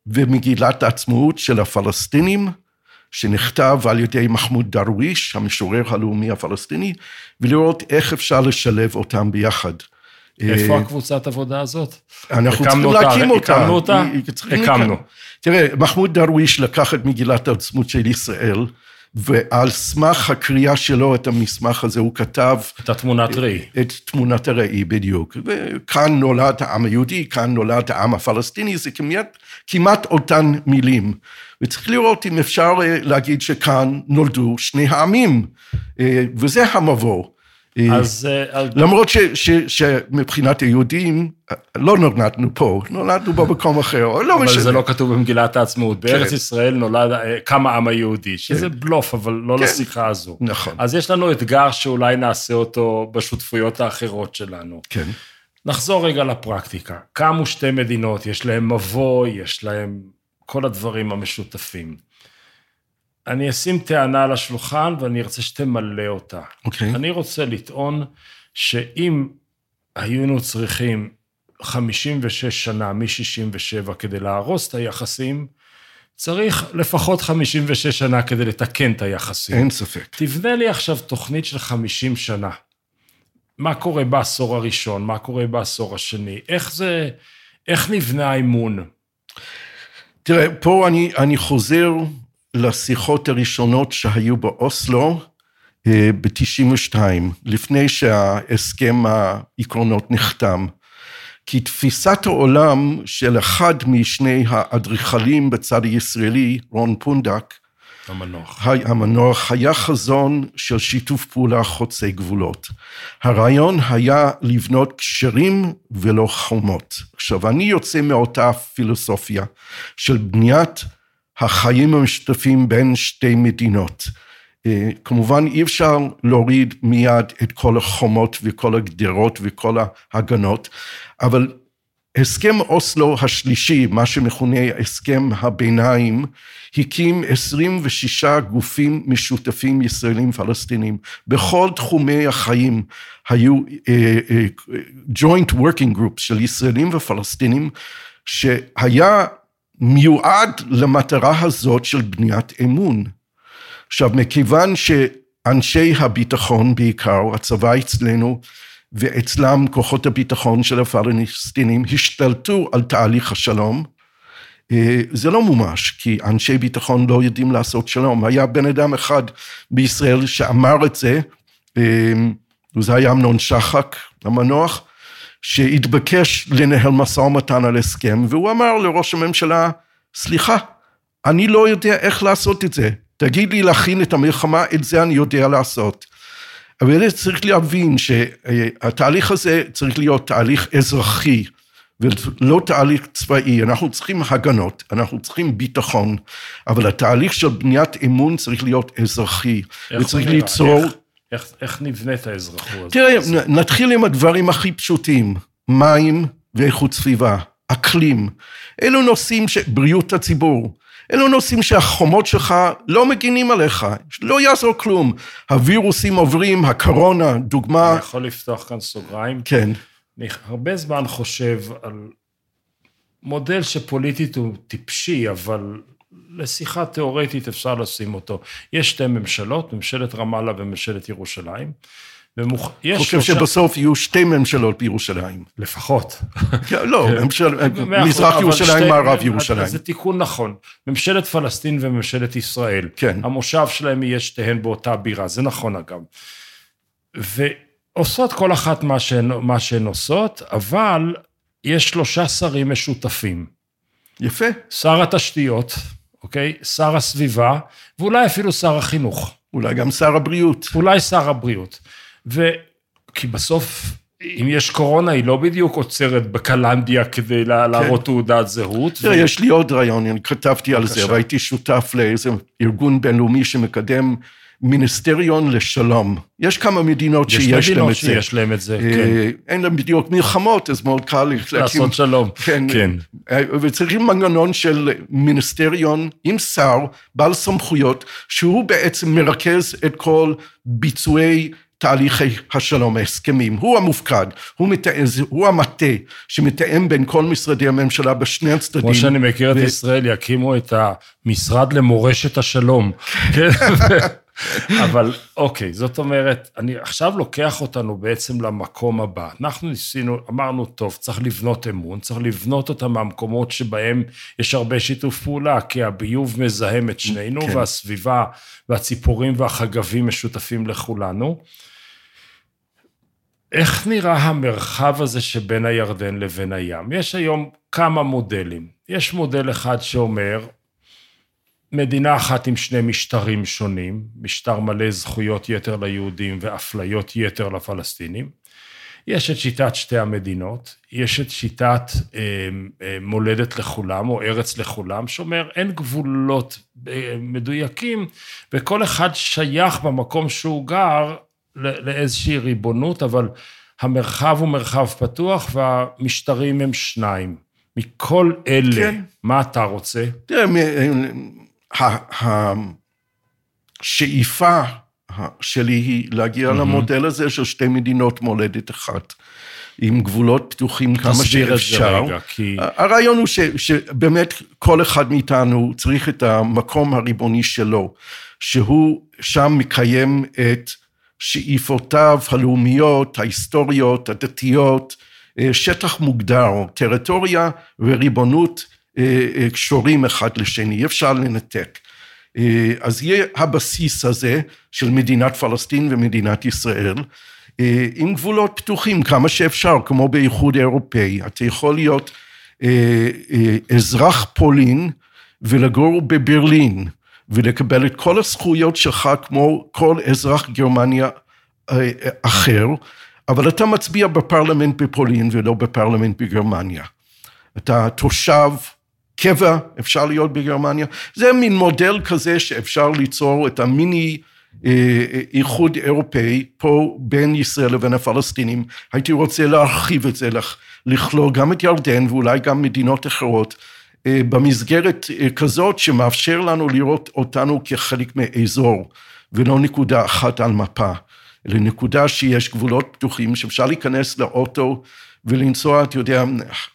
ומגילת העצמאות של הפלסטינים, שנכתב על ידי מחמוד דרוויש, המשורר הלאומי הפלסטיני, ולראות איך אפשר לשלב אותם ביחד. איפה אה, הקבוצת עבודה הזאת? אנחנו צריכים להקים אותה. הקמנו אותה? הקמנו. תראה, מחמוד דרוויש לקח את מגילת העצמאות של ישראל, ועל סמך הקריאה שלו את המסמך הזה, הוא כתב... את התמונת ראי. את תמונת הראי, בדיוק. וכאן נולד העם היהודי, כאן נולד העם הפלסטיני, זה כמעט, כמעט אותן מילים. וצריך לראות אם אפשר אה, להגיד שכאן נולדו שני העמים, אה, וזה המבוא. אה, אז... אה, למרות ש, ש, שמבחינת היהודים, לא נולדנו פה, נולדנו במקום אחר, או לא אבל משנה. זה לא כתוב במגילת העצמאות. בארץ כן. ישראל נולד, אה, קם העם היהודי, שזה בלוף, אבל לא כן. לשיחה הזו. נכון, אז יש לנו אתגר שאולי נעשה אותו בשותפויות האחרות שלנו. כן. נחזור רגע לפרקטיקה. קמו שתי מדינות, יש להם מבוי, יש להם כל הדברים המשותפים. אני אשים טענה על השולחן ואני ארצה שתמלא אותה. אוקיי. אני רוצה לטעון שאם היינו צריכים 56 שנה מ-67 כדי להרוס את היחסים, צריך לפחות 56 שנה כדי לתקן את היחסים. אין ספק. תבנה לי עכשיו תוכנית של 50 שנה. מה קורה בעשור הראשון? מה קורה בעשור השני? איך זה, איך נבנה האמון? תראה, פה אני, אני חוזר לשיחות הראשונות שהיו באוסלו ב-92, לפני שההסכם העקרונות נחתם. כי תפיסת העולם של אחד משני האדריכלים בצד הישראלי, רון פונדק, המנוח. המנוח היה חזון של שיתוף פעולה חוצי גבולות. הרעיון היה לבנות קשרים ולא חומות. עכשיו, אני יוצא מאותה פילוסופיה של בניית החיים המשותפים בין שתי מדינות. אה, כמובן, אי אפשר להוריד מיד את כל החומות וכל הגדרות וכל ההגנות, אבל הסכם אוסלו השלישי, מה שמכונה הסכם הביניים, הקים 26 גופים משותפים ישראלים פלסטינים. בכל תחומי החיים היו joint working groups של ישראלים ופלסטינים, שהיה מיועד למטרה הזאת של בניית אמון. עכשיו, מכיוון שאנשי הביטחון בעיקר, הצבא אצלנו, ואצלם כוחות הביטחון של הפלסטינים השתלטו על תהליך השלום. אה, זה לא מומש, כי אנשי ביטחון לא יודעים לעשות שלום. היה בן אדם אחד בישראל שאמר את זה, אה, וזה היה אמנון שחק, המנוח, שהתבקש לנהל משא ומתן על הסכם, והוא אמר לראש הממשלה, סליחה, אני לא יודע איך לעשות את זה. תגיד לי להכין את המלחמה, את זה אני יודע לעשות. אבל צריך להבין שהתהליך הזה צריך להיות תהליך אזרחי ולא תהליך צבאי. אנחנו צריכים הגנות, אנחנו צריכים ביטחון, אבל התהליך של בניית אמון צריך להיות אזרחי, וצריך? ליצור... איך, איך, איך נבנה את האזרחות הזאת? תראה, נ- נתחיל עם הדברים הכי פשוטים, מים ואיכות סביבה, אקלים. אלו נושאים ש... בריאות הציבור. אלו נושאים שהחומות שלך לא מגינים עליך, לא יעזור כלום. הווירוסים עוברים, הקורונה, דוגמה, אני יכול לפתוח כאן סוגריים? כן, אני הרבה זמן חושב על מודל שפוליטית הוא טיפשי, אבל לשיחה תיאורטית אפשר לשים אותו. יש שתי ממשלות, ממשלת רמאללה וממשלת ירושלים. ומוכ... יש חושב שבסוף יהיו שתי ממשלות בירושלים. לפחות. לא, ממשל- (laughs) מאה אחוז, מזרח ירושלים, שתי- מערב ירושלים. זה תיקון נכון. ממשלת פלסטין וממשלת ישראל. כן. המושב שלהם יהיה שתיהן באותה בירה, זה נכון אגב. ועושות כל אחת מה שהן, מה שהן עושות, אבל יש שלושה שרים משותפים. יפה, שר התשתיות, אוקיי? שר הסביבה, ואולי אפילו שר החינוך. אולי גם שר הבריאות. אולי שר הבריאות. ו... כי בסוף, אם יש קורונה, היא לא בדיוק עוצרת בקלנדיה כדי לה- להראות תעודת זהות. תראה, יש לי עוד רעיון, אני כתבתי על זה, בבקשה. והייתי שותף לאיזה ארגון בינלאומי שמקדם מיניסטריון לשלום. יש כמה מדינות יש שיש להם מדינות את זה. שיש להם את זה, כן. אה, אין להם בדיוק מלחמות, אז מאוד קל להקים... לעשות שלום. כן, כן. אה, וצריכים מנגנון של מיניסטריון עם שר, בעל סמכויות, שהוא בעצם מרכז את כל ביצועי תהליכי השלום, ההסכמים. הוא המופקד, הוא, מתאם, הוא המטה שמתאם בין כל משרדי הממשלה בשני הצדדים. כמו שאני מכיר את ו- ישראל, יקימו את המשרד למורשת השלום. אבל אוקיי, זאת אומרת, אני עכשיו לוקח אותנו בעצם למקום הבא. אנחנו ניסינו, אמרנו, טוב, צריך לבנות אמון, צריך לבנות אותם מהמקומות שבהם יש הרבה שיתוף פעולה, כי הביוב מזהם את שנינו, כן. והסביבה והציפורים והחגבים משותפים לכולנו. איך נראה המרחב הזה שבין הירדן לבין הים? יש היום כמה מודלים. יש מודל אחד שאומר, מדינה אחת עם שני משטרים שונים, משטר מלא זכויות יתר ליהודים ואפליות יתר לפלסטינים. יש את שיטת שתי המדינות, יש את שיטת אה, אה, מולדת לכולם או ארץ לכולם, שאומר אין גבולות אה, מדויקים וכל אחד שייך במקום שהוא גר לאיזושהי ריבונות, אבל המרחב הוא מרחב פתוח והמשטרים הם שניים. מכל אלה, כן. מה אתה רוצה? תראה, השאיפה שלי היא להגיע mm-hmm. למודל הזה של שתי מדינות מולדת אחת. עם גבולות פתוחים כמה שאפשר. תסביר את זה רגע, כי... הרעיון הוא ש, שבאמת כל אחד מאיתנו צריך את המקום הריבוני שלו, שהוא שם מקיים את שאיפותיו הלאומיות, ההיסטוריות, הדתיות, אה, שטח מוגדר, טריטוריה וריבונות קשורים אחד לשני, אי אפשר לנתק. אז יהיה הבסיס הזה של מדינת פלסטין ומדינת ישראל, עם גבולות פתוחים כמה שאפשר, כמו באיחוד האירופאי. אתה יכול להיות אזרח פולין ולגור בברלין. ולקבל את כל הזכויות שלך כמו כל אזרח גרמניה אה, אחר, אבל אתה מצביע בפרלמנט בפולין ולא בפרלמנט בגרמניה. אתה תושב קבע, אפשר להיות בגרמניה. זה מין מודל כזה שאפשר ליצור את המיני אה, איחוד אירופאי פה בין ישראל לבין הפלסטינים. הייתי רוצה להרחיב את זה, לכלול גם את ירדן ואולי גם מדינות אחרות. אה, במסגרת אה, כזאת שמאפשר לנו לראות אותנו כחלק מאזור ולא נקודה אחת על מפה, אלא נקודה שיש גבולות פתוחים שאפשר להיכנס לאוטו ולנסוע, אתה יודע,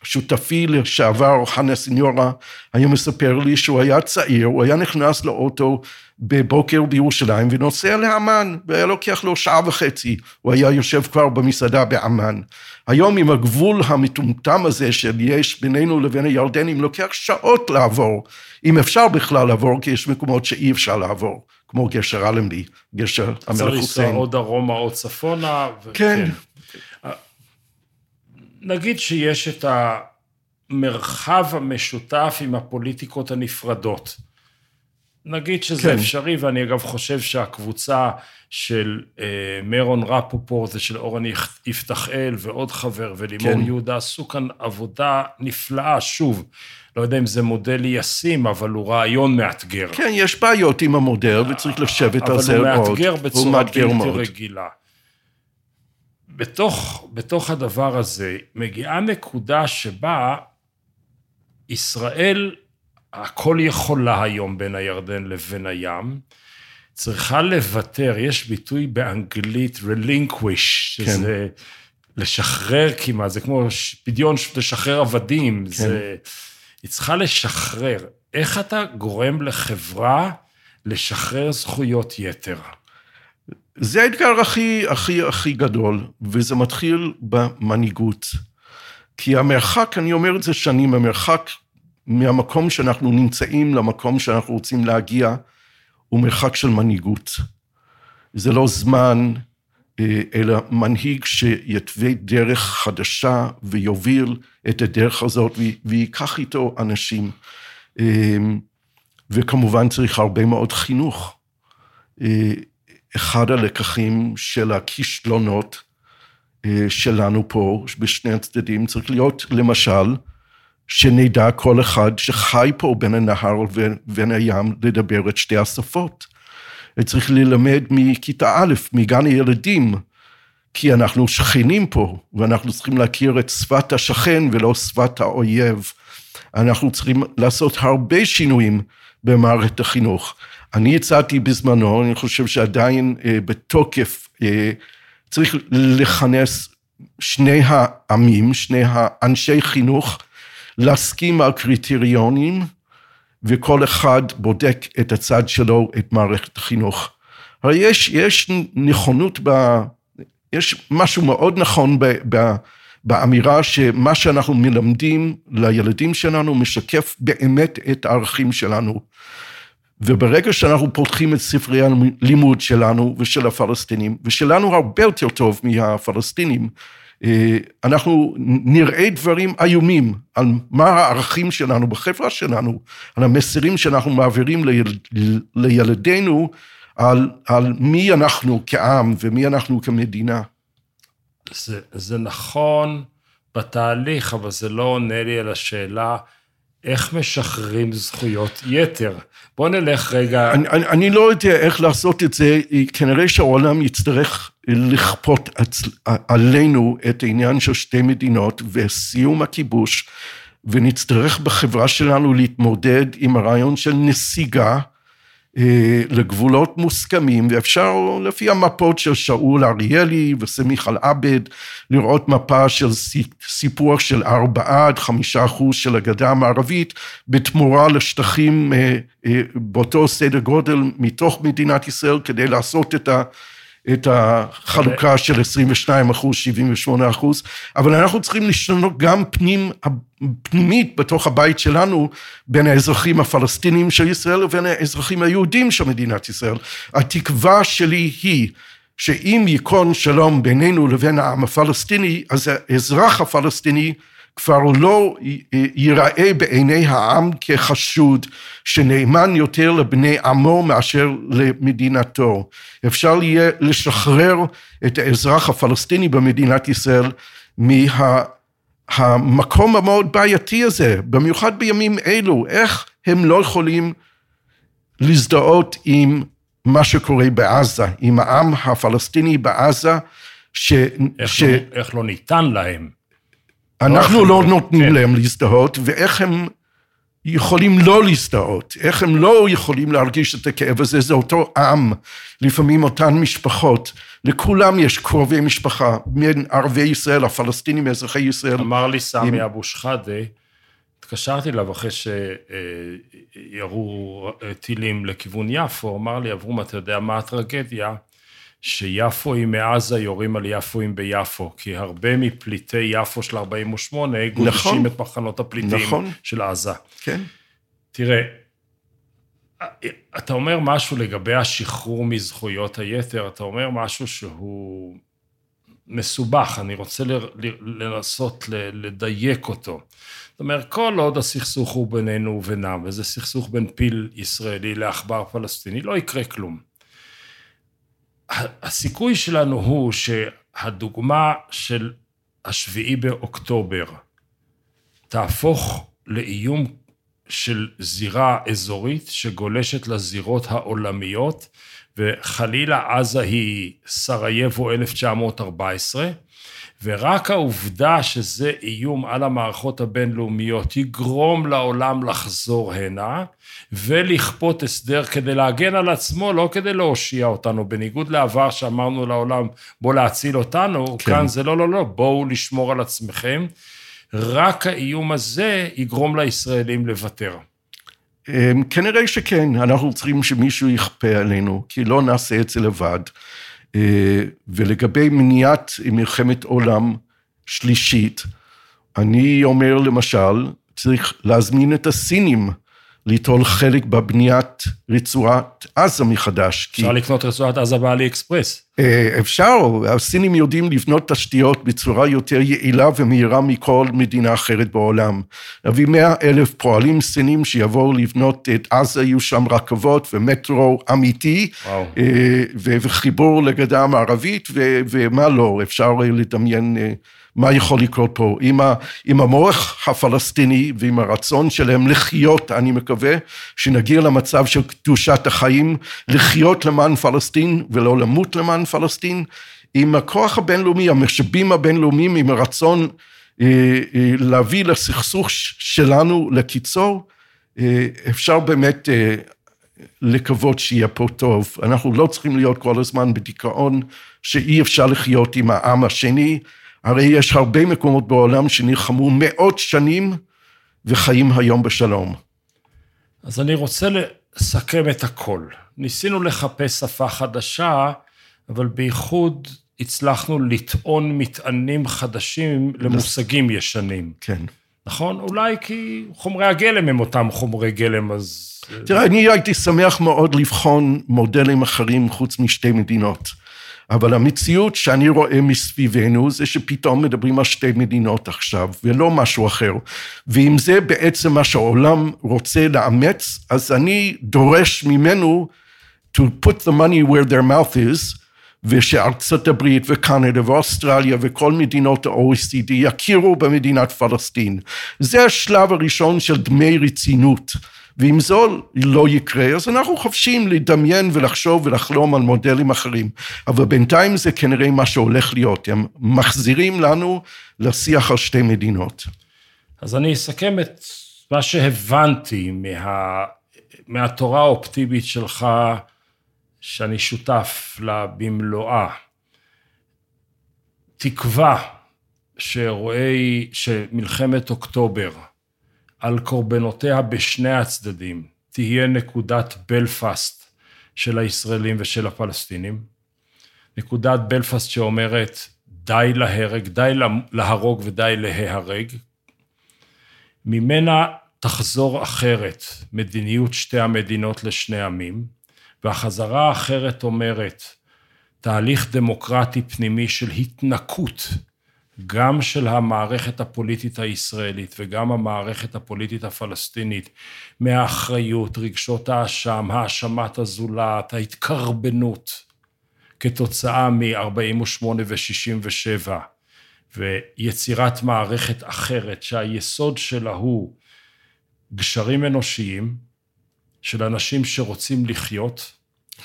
שותפי לשעבר, חנה סיניורה, היה מספר לי שהוא היה צעיר, הוא היה נכנס לאוטו בבוקר בירושלים ונוסע לאמן, והיה לוקח לו שעה וחצי, הוא היה יושב כבר במסעדה באמן. היום עם הגבול המטומטם הזה של יש בינינו לבין הירדנים, לוקח שעות לעבור, אם אפשר בכלל לעבור, כי יש מקומות שאי אפשר לעבור, כמו גשר אלנבי, גשר המלך חוסיין. צריך לנסוע או דרומה או צפונה. ו... כן. כן. נגיד שיש את המרחב המשותף עם הפוליטיקות הנפרדות. נגיד שזה כן. אפשרי, ואני אגב חושב שהקבוצה של אה, מרון רפופורט ושל אורן יפתחאל ועוד חבר ולימור כן. יהודה עשו כאן עבודה נפלאה, שוב, לא יודע אם זה מודל ישים, אבל הוא רעיון מאתגר. כן, יש בעיות עם המודל וצריך לשבת על זה מאוד. אבל הוא מאתגר בצורה בלתי רגילה. בתוך, בתוך הדבר הזה מגיעה נקודה שבה ישראל הכל יכולה היום בין הירדן לבין הים, צריכה לוותר, יש ביטוי באנגלית relinquish, שזה כן. לשחרר כמעט, זה כמו פדיון לשחרר עבדים, כן. זה... היא צריכה לשחרר. איך אתה גורם לחברה לשחרר זכויות יתר? זה האתגר הכי, הכי, הכי גדול, וזה מתחיל במנהיגות. כי המרחק, אני אומר את זה שנים, המרחק מהמקום שאנחנו נמצאים למקום שאנחנו רוצים להגיע, הוא מרחק של מנהיגות. זה לא זמן, אה, אלא מנהיג שיתווה דרך חדשה ויוביל את הדרך הזאת וייקח איתו אנשים. אה, וכמובן צריך הרבה מאוד חינוך. אה, אחד הלקחים של הכישלונות שלנו פה, בשני הצדדים, צריך להיות, למשל, שנדע כל אחד שחי פה בין הנהר ובין הים לדבר את שתי השפות. צריך ללמד מכיתה א', מגן הילדים, כי אנחנו שכנים פה, ואנחנו צריכים להכיר את שפת השכן ולא שפת האויב. אנחנו צריכים לעשות הרבה שינויים במערכת החינוך. אני הצעתי בזמנו, אני חושב שעדיין אה, בתוקף, אה, צריך לכנס שני העמים, שני האנשי חינוך, להסכים על קריטריונים, וכל אחד בודק את הצד שלו, את מערכת החינוך. הרי יש, יש נכונות, ב, יש משהו מאוד נכון ב, ב, באמירה שמה שאנחנו מלמדים לילדים שלנו משקף באמת את הערכים שלנו. וברגע שאנחנו פותחים את ספרי הלימוד שלנו ושל הפלסטינים, ושלנו הרבה יותר טוב מהפלסטינים, אה, אנחנו נראה דברים איומים על מה הערכים שלנו בחברה שלנו, על המסרים שאנחנו מעבירים ליל, לילדינו, על, על מי אנחנו כעם ומי אנחנו כמדינה. זה, זה נכון בתהליך, אבל זה לא עונה לי על השאלה איך משחררים זכויות יתר. בוא נלך רגע... אני, אני, אני לא יודע איך לעשות את זה, כנראה שהעולם יצטרך לכפות עלינו את העניין של שתי מדינות וסיום הכיבוש, ונצטרך בחברה שלנו להתמודד עם הרעיון של נסיגה לגבולות מוסכמים, ואפשר לפי המפות של שאול אריאלי וסמיכל עבד, לראות מפה של סיפוח של ארבעה עד חמישה אחוז של הגדה המערבית, בתמורה לשטחים אה, אה, באותו סדר גודל מתוך מדינת ישראל, כדי לעשות את ה... את החלוקה של 22 אחוז, 78 אחוז, אבל אנחנו צריכים לשנות גם פנים, פנימית בתוך הבית שלנו, בין האזרחים הפלסטינים של ישראל לבין האזרחים היהודים של מדינת ישראל. התקווה שלי היא שאם ייכון שלום בינינו לבין העם הפלסטיני, אז האזרח הפלסטיני כבר לא ייראה בעיני העם כחשוד, שנאמן יותר לבני עמו מאשר למדינתו. אפשר יהיה לשחרר את האזרח הפלסטיני במדינת ישראל מהמקום המאוד בעייתי הזה, במיוחד בימים אלו, איך הם לא יכולים להזדהות עם מה שקורה בעזה, עם העם הפלסטיני בעזה, ש... איך, ש... לא, איך לא ניתן להם אנחנו לא נותנים כן. להם להזדהות, ואיך הם יכולים לא להזדהות, איך הם לא יכולים להרגיש את הכאב הזה, זה אותו עם, לפעמים אותן משפחות, לכולם יש קרובי משפחה, בין ערביי ישראל, הפלסטינים, אזרחי ישראל. אמר לי סמי עם... אבו שחאדה, התקשרתי אליו אחרי שירו טילים לכיוון יפו, אמר לי, אברום, אתה יודע מה הטרגדיה? שיפואים מעזה יורים על יפואים ביפו, כי הרבה מפליטי יפו של 48' גודשים נכון, את מחנות הפליטים נכון, של עזה. כן. תראה, אתה אומר משהו לגבי השחרור מזכויות היתר, אתה אומר משהו שהוא מסובך, אני רוצה לנסות לדייק אותו. זאת אומרת, כל עוד הסכסוך הוא בינינו ובינם, וזה סכסוך בין פיל ישראלי לעכבר פלסטיני, לא יקרה כלום. הסיכוי שלנו הוא שהדוגמה של השביעי באוקטובר תהפוך לאיום של זירה אזורית שגולשת לזירות העולמיות, וחלילה עזה היא סרייבו 1914, ורק העובדה שזה איום על המערכות הבינלאומיות יגרום לעולם לחזור הנה ולכפות הסדר כדי להגן על עצמו, לא כדי להושיע אותנו. בניגוד לעבר שאמרנו לעולם, בוא להציל אותנו, כן. כאן זה לא, לא, לא, בואו לשמור על עצמכם. רק האיום הזה יגרום לישראלים לוותר. אמ, כנראה שכן, אנחנו צריכים שמישהו יכפה עלינו, כי לא נעשה את זה לבד. אה, ולגבי מניעת מלחמת עולם שלישית, אני אומר למשל, צריך להזמין את הסינים ליטול חלק בבניית רצועת עזה מחדש. אפשר כי... לקנות רצועת עזה באלי אקספרס. אה, אפשר, הסינים יודעים לבנות תשתיות בצורה יותר יעילה ומהירה מכל מדינה אחרת בעולם. להביא מאה אלף פועלים סינים שיבואו לבנות את עזה, יהיו שם רכבות ומטרו אמיתי, וואו. אה, וחיבור לגדה המערבית, ומה לא, אפשר לדמיין אה, מה יכול לקרות פה. עם, ה, עם המוח הפלסטיני ועם הרצון שלהם לחיות, אני מקווה שנגיע למצב של קדושת החיים, לחיות למען פלסטין ולא למות למען פלסטין, עם הכוח הבינלאומי, המשאבים הבינלאומיים, עם הרצון אה, אה, להביא לסכסוך שלנו לקיצור, אה, אפשר באמת אה, לקוות שיהיה פה טוב. אנחנו לא צריכים להיות כל הזמן בדיכאון שאי אפשר לחיות עם העם השני. הרי יש הרבה מקומות בעולם שנלחמו מאות שנים וחיים היום בשלום. אז אני רוצה לסכם את הכל. ניסינו לחפש שפה חדשה, אבל בייחוד הצלחנו לטעון מטענים חדשים למושגים ישנים. כן. נכון? אולי כי חומרי הגלם הם אותם חומרי גלם, אז... תראה, אני הייתי שמח מאוד לבחון מודלים אחרים חוץ משתי מדינות. אבל המציאות שאני רואה מסביבנו זה שפתאום מדברים על שתי מדינות עכשיו, ולא משהו אחר. ואם זה בעצם מה שהעולם רוצה לאמץ, אז אני דורש ממנו to put the money where their mouth is, ושארצות הברית וקנדה ואוסטרליה וכל מדינות ה-OECD יכירו במדינת פלסטין. זה השלב הראשון של דמי רצינות. ואם זו לא יקרה, אז אנחנו חופשיים לדמיין ולחשוב ולחלום על מודלים אחרים. אבל בינתיים זה כנראה מה שהולך להיות, הם מחזירים לנו לשיח על שתי מדינות. אז אני אסכם את מה שהבנתי מה, מהתורה האופטימית שלך, שאני שותף לה במלואה. תקווה שאירועי, שמלחמת אוקטובר, על קורבנותיה בשני הצדדים, תהיה נקודת בלפאסט של הישראלים ושל הפלסטינים. נקודת בלפאסט שאומרת די להרג, די להרוג ודי להיהרג. ממנה תחזור אחרת מדיניות שתי המדינות לשני עמים, והחזרה האחרת אומרת תהליך דמוקרטי פנימי של התנקות גם של המערכת הפוליטית הישראלית וגם המערכת הפוליטית הפלסטינית מהאחריות, רגשות האשם, האשמת הזולת, ההתקרבנות כתוצאה מ-48 ו-67 ויצירת מערכת אחרת שהיסוד שלה הוא גשרים אנושיים של אנשים שרוצים לחיות,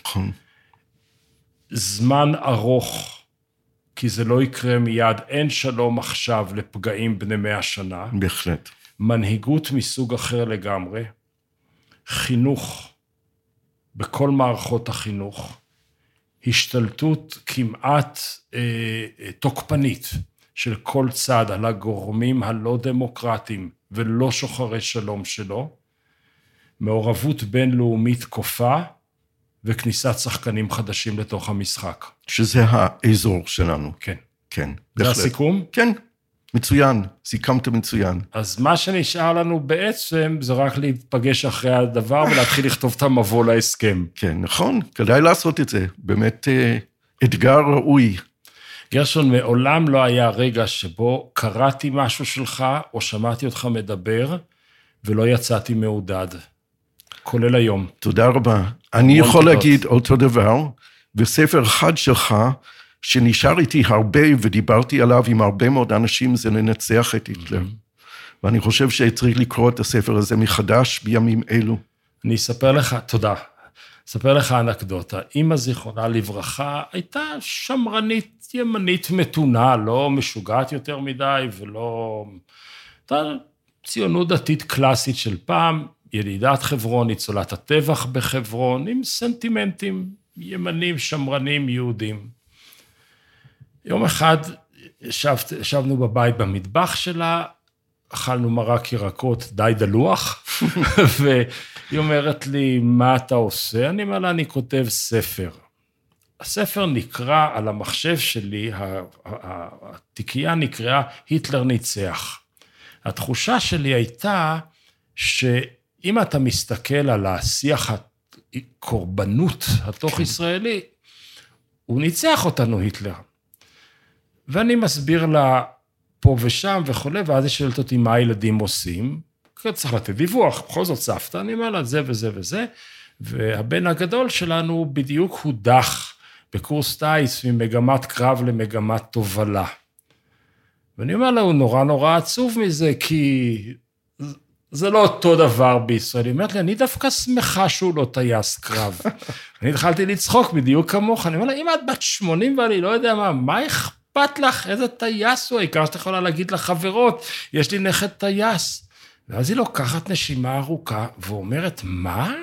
נכון. זמן ארוך כי זה לא יקרה מיד, אין שלום עכשיו לפגעים בני מאה שנה. בהחלט. מנהיגות מסוג אחר לגמרי, חינוך בכל מערכות החינוך, השתלטות כמעט אה, אה תוקפנית של כל צד על הגורמים הלא דמוקרטיים ולא שוחרי שלום שלו, מעורבות בינלאומית כופה, וכניסת שחקנים חדשים לתוך המשחק. שזה האזור שלנו. כן. כן, בהחלט. זה הסיכום? כן, מצוין, סיכמת מצוין. אז מה שנשאר לנו בעצם זה רק להיפגש אחרי הדבר ולהתחיל לכתוב את המבוא להסכם. כן, נכון, כדאי לעשות את זה, באמת אה, אתגר ראוי. גרשון, מעולם לא היה רגע שבו קראתי משהו שלך או שמעתי אותך מדבר ולא יצאתי מעודד. כולל היום. תודה רבה. אני יכול תודות. להגיד אותו דבר, וספר אחד שלך, שנשאר איתי הרבה ודיברתי עליו עם הרבה מאוד אנשים, זה לנצח את היטלר. Mm-hmm. ואני חושב שצריך לקרוא את הספר הזה מחדש בימים אלו. אני אספר לך, תודה. אספר לך אנקדוטה. אימא זיכרונה לברכה הייתה שמרנית ימנית מתונה, לא משוגעת יותר מדי ולא... הייתה ציונות דתית קלאסית של פעם, ילידת חברון, ניצולת הטבח בחברון, עם סנטימנטים ימנים, שמרנים, יהודים. יום אחד ישב, ישבנו בבית במטבח שלה, אכלנו מרק ירקות די דלוח, (laughs) והיא אומרת לי, מה אתה עושה? אני אומר לה, אני כותב ספר. הספר נקרא על המחשב שלי, התיקייה נקראה היטלר ניצח. התחושה שלי הייתה ש... אם אתה מסתכל על השיח הקורבנות התוך-ישראלי, הוא ניצח אותנו, היטלר. ואני מסביר לה פה ושם וכולי, ואז היא שואלת אותי מה הילדים עושים. צריך לתת דיווח, בכל זאת סבתא, אני אומר לה זה וזה וזה, והבן הגדול שלנו בדיוק הודח בקורס טיס ממגמת קרב למגמת תובלה. ואני אומר לה, הוא נורא נורא עצוב מזה, כי זה לא אותו דבר בישראל. היא אומרת לי, אני דווקא שמחה שהוא לא טייס קרב. (laughs) אני התחלתי לצחוק בדיוק כמוך, אני אומר לה, אם את בת 80 ואני לא יודע מה, מה אכפת לך? איזה טייס הוא? העיקר שאת יכולה להגיד לחברות, יש לי נכד טייס. ואז היא לוקחת נשימה ארוכה ואומרת, מה?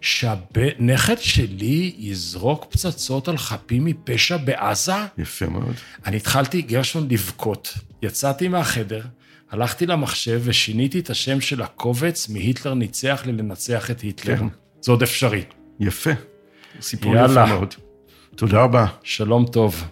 שהנכד שלי יזרוק פצצות על חפים מפשע בעזה? יפה מאוד. אני התחלתי, גרשון, לבכות. יצאתי מהחדר, הלכתי למחשב ושיניתי את השם של הקובץ מהיטלר ניצח ללנצח את היטלר. כן. זה עוד אפשרי. יפה. סיפור יפה מאוד. תודה רבה. שלום טוב.